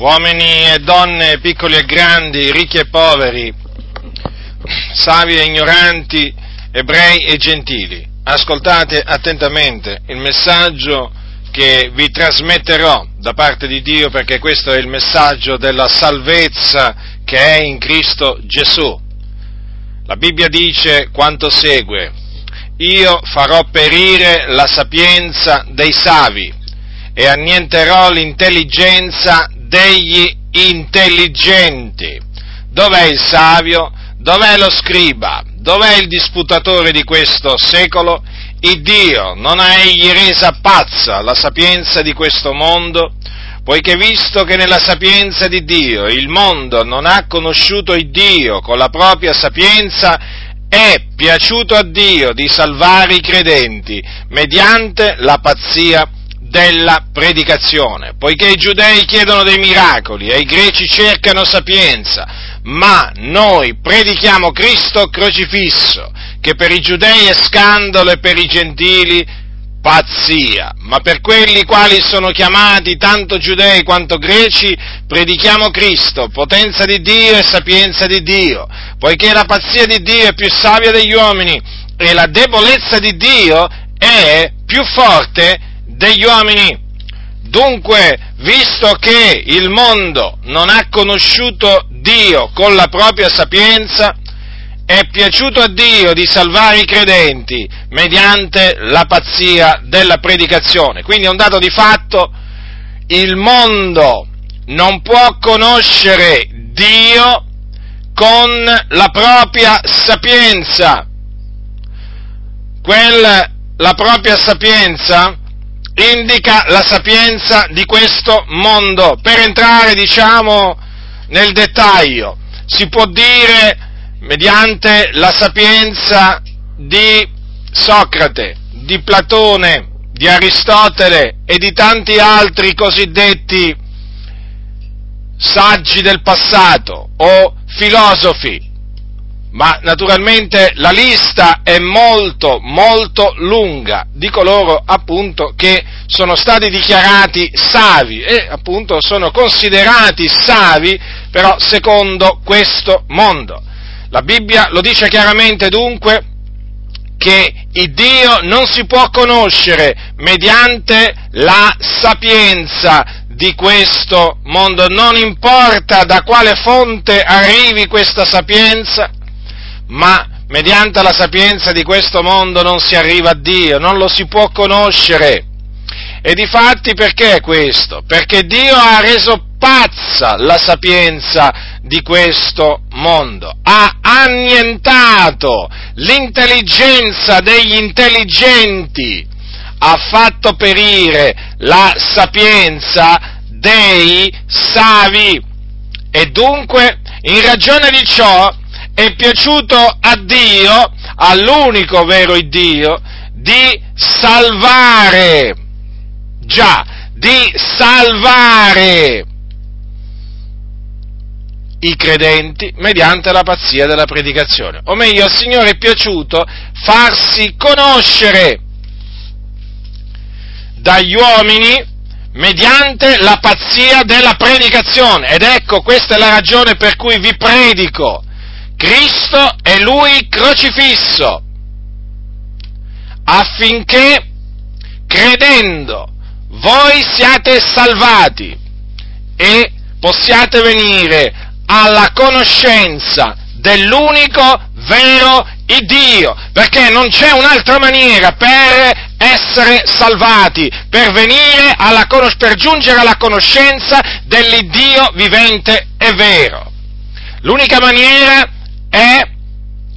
uomini e donne, piccoli e grandi, ricchi e poveri, savi e ignoranti, ebrei e gentili, ascoltate attentamente il messaggio che vi trasmetterò da parte di Dio perché questo è il messaggio della salvezza che è in Cristo Gesù. La Bibbia dice quanto segue, io farò perire la sapienza dei savi e annienterò l'intelligenza degli intelligenti. Dov'è il savio? Dov'è lo scriba? Dov'è il disputatore di questo secolo? Il Dio non ha egli resa pazza la sapienza di questo mondo? Poiché visto che nella sapienza di Dio il mondo non ha conosciuto il Dio con la propria sapienza, è piaciuto a Dio di salvare i credenti mediante la pazzia della predicazione, poiché i giudei chiedono dei miracoli e i greci cercano sapienza, ma noi predichiamo Cristo crocifisso, che per i giudei è scandalo e per i gentili pazzia, ma per quelli quali sono chiamati tanto giudei quanto greci, predichiamo Cristo, potenza di Dio e sapienza di Dio, poiché la pazzia di Dio è più savia degli uomini e la debolezza di Dio è più forte degli uomini. Dunque, visto che il mondo non ha conosciuto Dio con la propria sapienza, è piaciuto a Dio di salvare i credenti mediante la pazzia della predicazione. Quindi è un dato di fatto, il mondo non può conoscere Dio con la propria sapienza. Quella, la propria sapienza indica la sapienza di questo mondo. Per entrare, diciamo, nel dettaglio, si può dire mediante la sapienza di Socrate, di Platone, di Aristotele e di tanti altri cosiddetti saggi del passato o filosofi, ma naturalmente la lista è molto, molto lunga di coloro appunto che sono stati dichiarati savi e appunto sono considerati savi però secondo questo mondo. La Bibbia lo dice chiaramente dunque che il Dio non si può conoscere mediante la sapienza di questo mondo, non importa da quale fonte arrivi questa sapienza, ma mediante la sapienza di questo mondo non si arriva a Dio, non lo si può conoscere. E difatti perché questo? Perché Dio ha reso pazza la sapienza di questo mondo, ha annientato l'intelligenza degli intelligenti, ha fatto perire la sapienza dei savi e dunque in ragione di ciò è piaciuto a Dio, all'unico vero Dio, di salvare, già, di salvare i credenti mediante la pazzia della predicazione. O meglio, al Signore è piaciuto farsi conoscere dagli uomini mediante la pazzia della predicazione. Ed ecco, questa è la ragione per cui vi predico Cristo e Lui crocifisso, affinché credendo voi siate salvati e possiate venire alla conoscenza dell'unico vero Dio, perché non c'è un'altra maniera per essere salvati, per alla per giungere alla conoscenza dell'Iddio vivente e vero. L'unica maniera è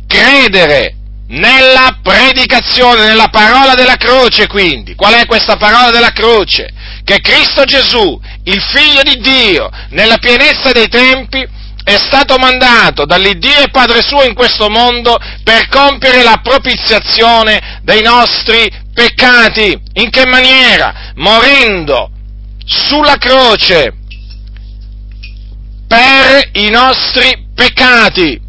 credere nella predicazione, nella parola della croce quindi. Qual è questa parola della croce? Che Cristo Gesù, il Figlio di Dio, nella pienezza dei tempi, è stato mandato dall'Iddio e Padre suo in questo mondo per compiere la propiziazione dei nostri peccati. In che maniera? Morendo sulla croce per i nostri peccati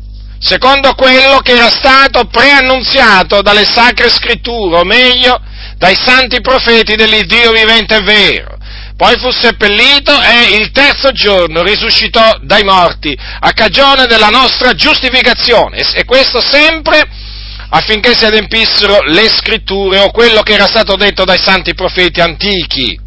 secondo quello che era stato preannunziato dalle sacre scritture, o meglio, dai santi profeti dell'Iddio vivente e vero. poi fu seppellito e il terzo giorno risuscitò dai morti a cagione della nostra giustificazione. E questo sempre affinché si adempissero le scritture o quello che era stato detto dai santi profeti antichi.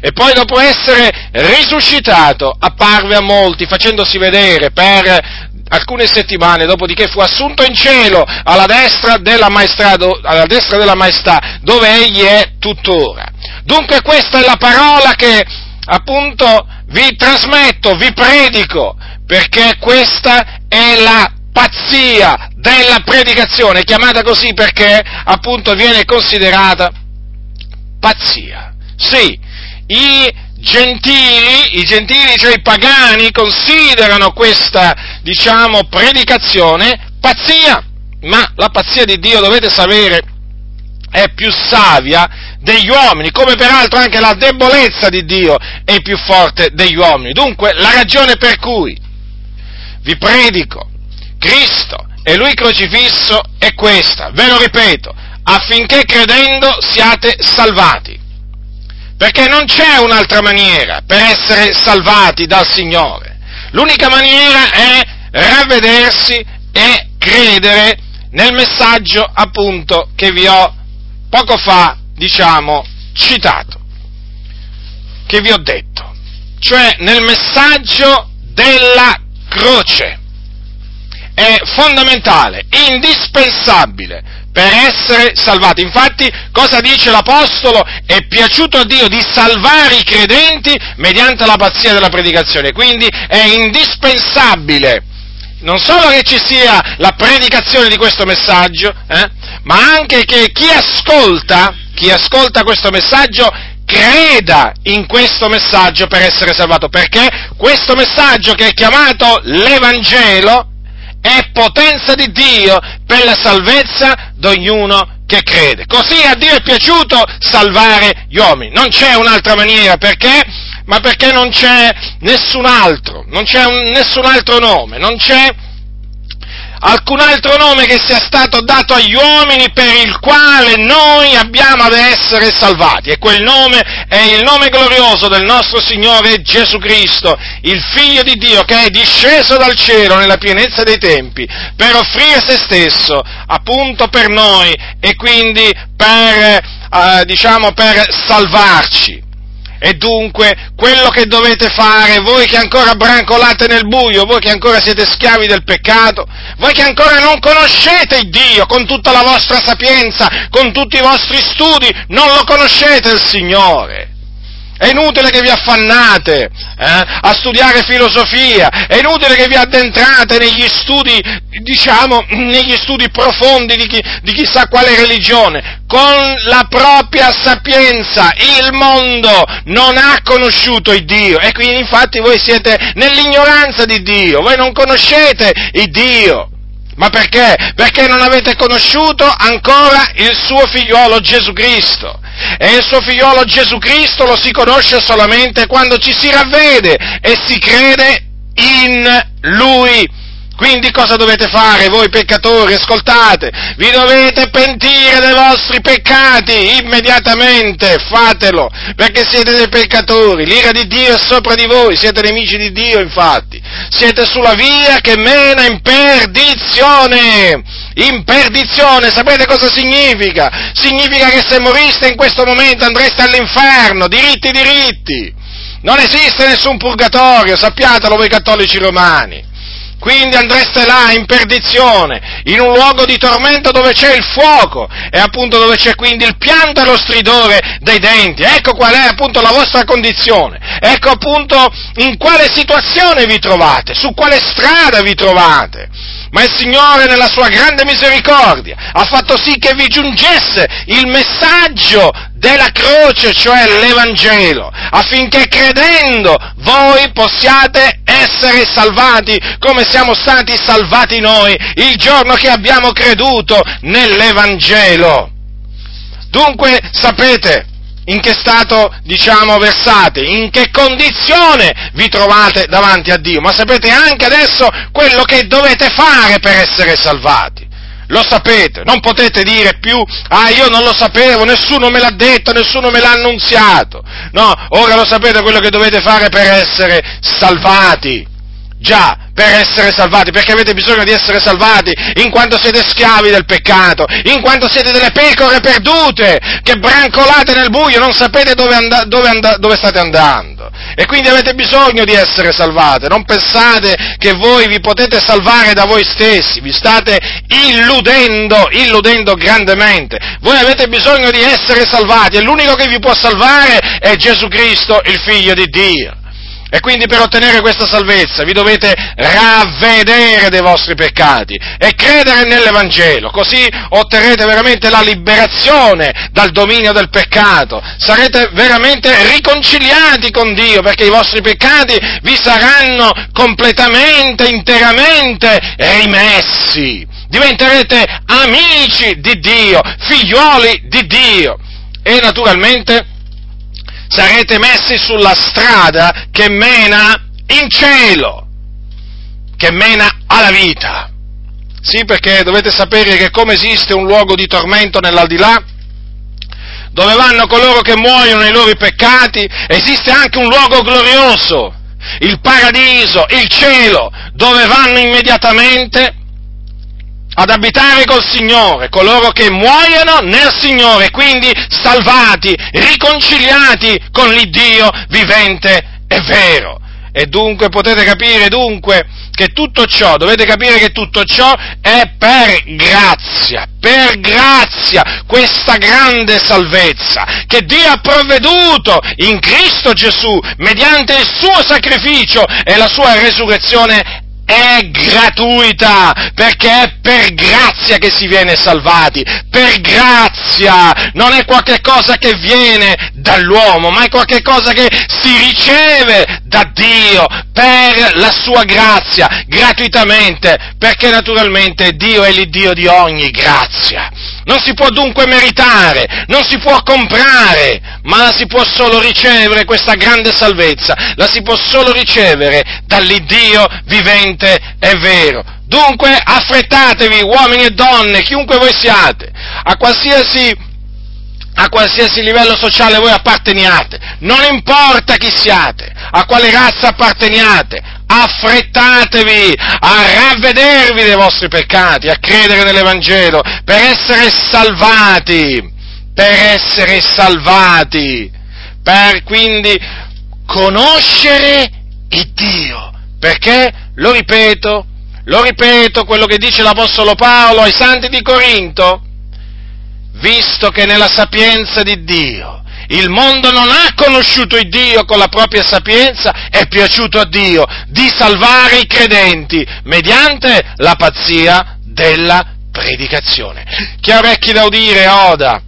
E poi dopo essere risuscitato apparve a molti facendosi vedere per alcune settimane, dopodiché fu assunto in cielo alla destra della maestà, alla destra della maestà dove egli è tuttora. Dunque questa è la parola che appunto vi trasmetto, vi predico, perché questa è la pazzia della predicazione, chiamata così perché appunto viene considerata pazzia. Sì, i gentili, i gentili, cioè i pagani, considerano questa, diciamo, predicazione pazzia, ma la pazzia di Dio, dovete sapere, è più savia degli uomini, come peraltro anche la debolezza di Dio è più forte degli uomini. Dunque, la ragione per cui vi predico Cristo e Lui crocifisso è questa, ve lo ripeto, affinché credendo siate salvati. Perché non c'è un'altra maniera per essere salvati dal Signore. L'unica maniera è ravvedersi e credere nel messaggio appunto che vi ho poco fa, diciamo, citato, che vi ho detto, cioè nel messaggio della croce. È fondamentale, indispensabile per essere salvati. Infatti, cosa dice l'Apostolo? È piaciuto a Dio di salvare i credenti mediante la pazzia della predicazione. Quindi è indispensabile non solo che ci sia la predicazione di questo messaggio, eh, ma anche che chi ascolta, chi ascolta questo messaggio creda in questo messaggio per essere salvato, perché questo messaggio che è chiamato l'Evangelo è potenza di Dio per la salvezza di ognuno che crede. Così a Dio è piaciuto salvare gli uomini. Non c'è un'altra maniera, perché? Ma perché non c'è nessun altro, non c'è un, nessun altro nome, non c'è alcun altro nome che sia stato dato agli uomini per il quale noi abbiamo ad essere salvati. E quel nome è il nome glorioso del nostro Signore Gesù Cristo, il Figlio di Dio che è disceso dal cielo nella pienezza dei tempi per offrire se stesso appunto per noi e quindi per, eh, diciamo, per salvarci. E dunque quello che dovete fare, voi che ancora brancolate nel buio, voi che ancora siete schiavi del peccato, voi che ancora non conoscete il Dio con tutta la vostra sapienza, con tutti i vostri studi, non lo conoscete il Signore. È inutile che vi affannate eh, a studiare filosofia, è inutile che vi addentrate negli studi, diciamo, negli studi profondi di, chi, di chissà quale religione. Con la propria sapienza il mondo non ha conosciuto il Dio e quindi infatti voi siete nell'ignoranza di Dio, voi non conoscete il Dio. Ma perché? Perché non avete conosciuto ancora il suo figliuolo Gesù Cristo. E il suo figliolo Gesù Cristo lo si conosce solamente quando ci si ravvede e si crede in Lui. Quindi cosa dovete fare voi peccatori? Ascoltate, vi dovete pentire dei vostri peccati immediatamente, fatelo, perché siete dei peccatori, l'ira di Dio è sopra di voi, siete nemici di Dio infatti, siete sulla via che mena in perdizione, in perdizione, sapete cosa significa? Significa che se moriste in questo momento andreste all'inferno, diritti diritti, non esiste nessun purgatorio, sappiatelo voi cattolici romani quindi andreste là in perdizione, in un luogo di tormento dove c'è il fuoco e appunto dove c'è quindi il pianto e lo stridore dei denti. Ecco qual è appunto la vostra condizione, ecco appunto in quale situazione vi trovate, su quale strada vi trovate. Ma il Signore nella sua grande misericordia ha fatto sì che vi giungesse il messaggio della croce, cioè l'Evangelo, affinché credendo voi possiate essere salvati come siamo stati salvati noi il giorno che abbiamo creduto nell'Evangelo. Dunque sapete in che stato, diciamo, versate, in che condizione vi trovate davanti a Dio, ma sapete anche adesso quello che dovete fare per essere salvati. Lo sapete, non potete dire più, ah io non lo sapevo, nessuno me l'ha detto, nessuno me l'ha annunziato. No, ora lo sapete quello che dovete fare per essere salvati. Già, per essere salvati, perché avete bisogno di essere salvati, in quanto siete schiavi del peccato, in quanto siete delle pecore perdute, che brancolate nel buio, non sapete dove, and- dove, and- dove state andando. E quindi avete bisogno di essere salvati, non pensate che voi vi potete salvare da voi stessi, vi state illudendo, illudendo grandemente. Voi avete bisogno di essere salvati e l'unico che vi può salvare è Gesù Cristo, il Figlio di Dio. E quindi per ottenere questa salvezza vi dovete ravvedere dei vostri peccati e credere nell'Evangelo, così otterrete veramente la liberazione dal dominio del peccato, sarete veramente riconciliati con Dio perché i vostri peccati vi saranno completamente, interamente rimessi, diventerete amici di Dio, figlioli di Dio. E naturalmente sarete messi sulla strada che mena in cielo, che mena alla vita. Sì, perché dovete sapere che come esiste un luogo di tormento nell'aldilà, dove vanno coloro che muoiono nei loro peccati, esiste anche un luogo glorioso, il paradiso, il cielo, dove vanno immediatamente ad abitare col Signore, coloro che muoiono nel Signore, quindi salvati, riconciliati con l'Iddio vivente e vero. E dunque potete capire dunque che tutto ciò, dovete capire che tutto ciò è per grazia, per grazia, questa grande salvezza che Dio ha provveduto in Cristo Gesù mediante il suo sacrificio e la sua resurrezione è gratuita, perché è per grazia che si viene salvati, per grazia, non è qualcosa che viene dall'uomo, ma è qualcosa che si riceve da Dio per la sua grazia, gratuitamente, perché naturalmente Dio è l'Iddio di ogni grazia. Non si può dunque meritare, non si può comprare, ma la si può solo ricevere questa grande salvezza, la si può solo ricevere dall'Iddio vivente e vero. Dunque affrettatevi, uomini e donne, chiunque voi siate, a qualsiasi, a qualsiasi livello sociale voi apparteniate, non importa chi siate, a quale razza apparteniate, affrettatevi a ravvedervi dei vostri peccati, a credere nell'Evangelo, per essere salvati, per essere salvati, per quindi conoscere il Dio. Perché, lo ripeto, lo ripeto, quello che dice l'Apostolo Paolo ai santi di Corinto, visto che nella sapienza di Dio il mondo non ha conosciuto il Dio con la propria sapienza, è piaciuto a Dio di salvare i credenti mediante la pazzia della predicazione. Chi ha orecchi da udire, oda.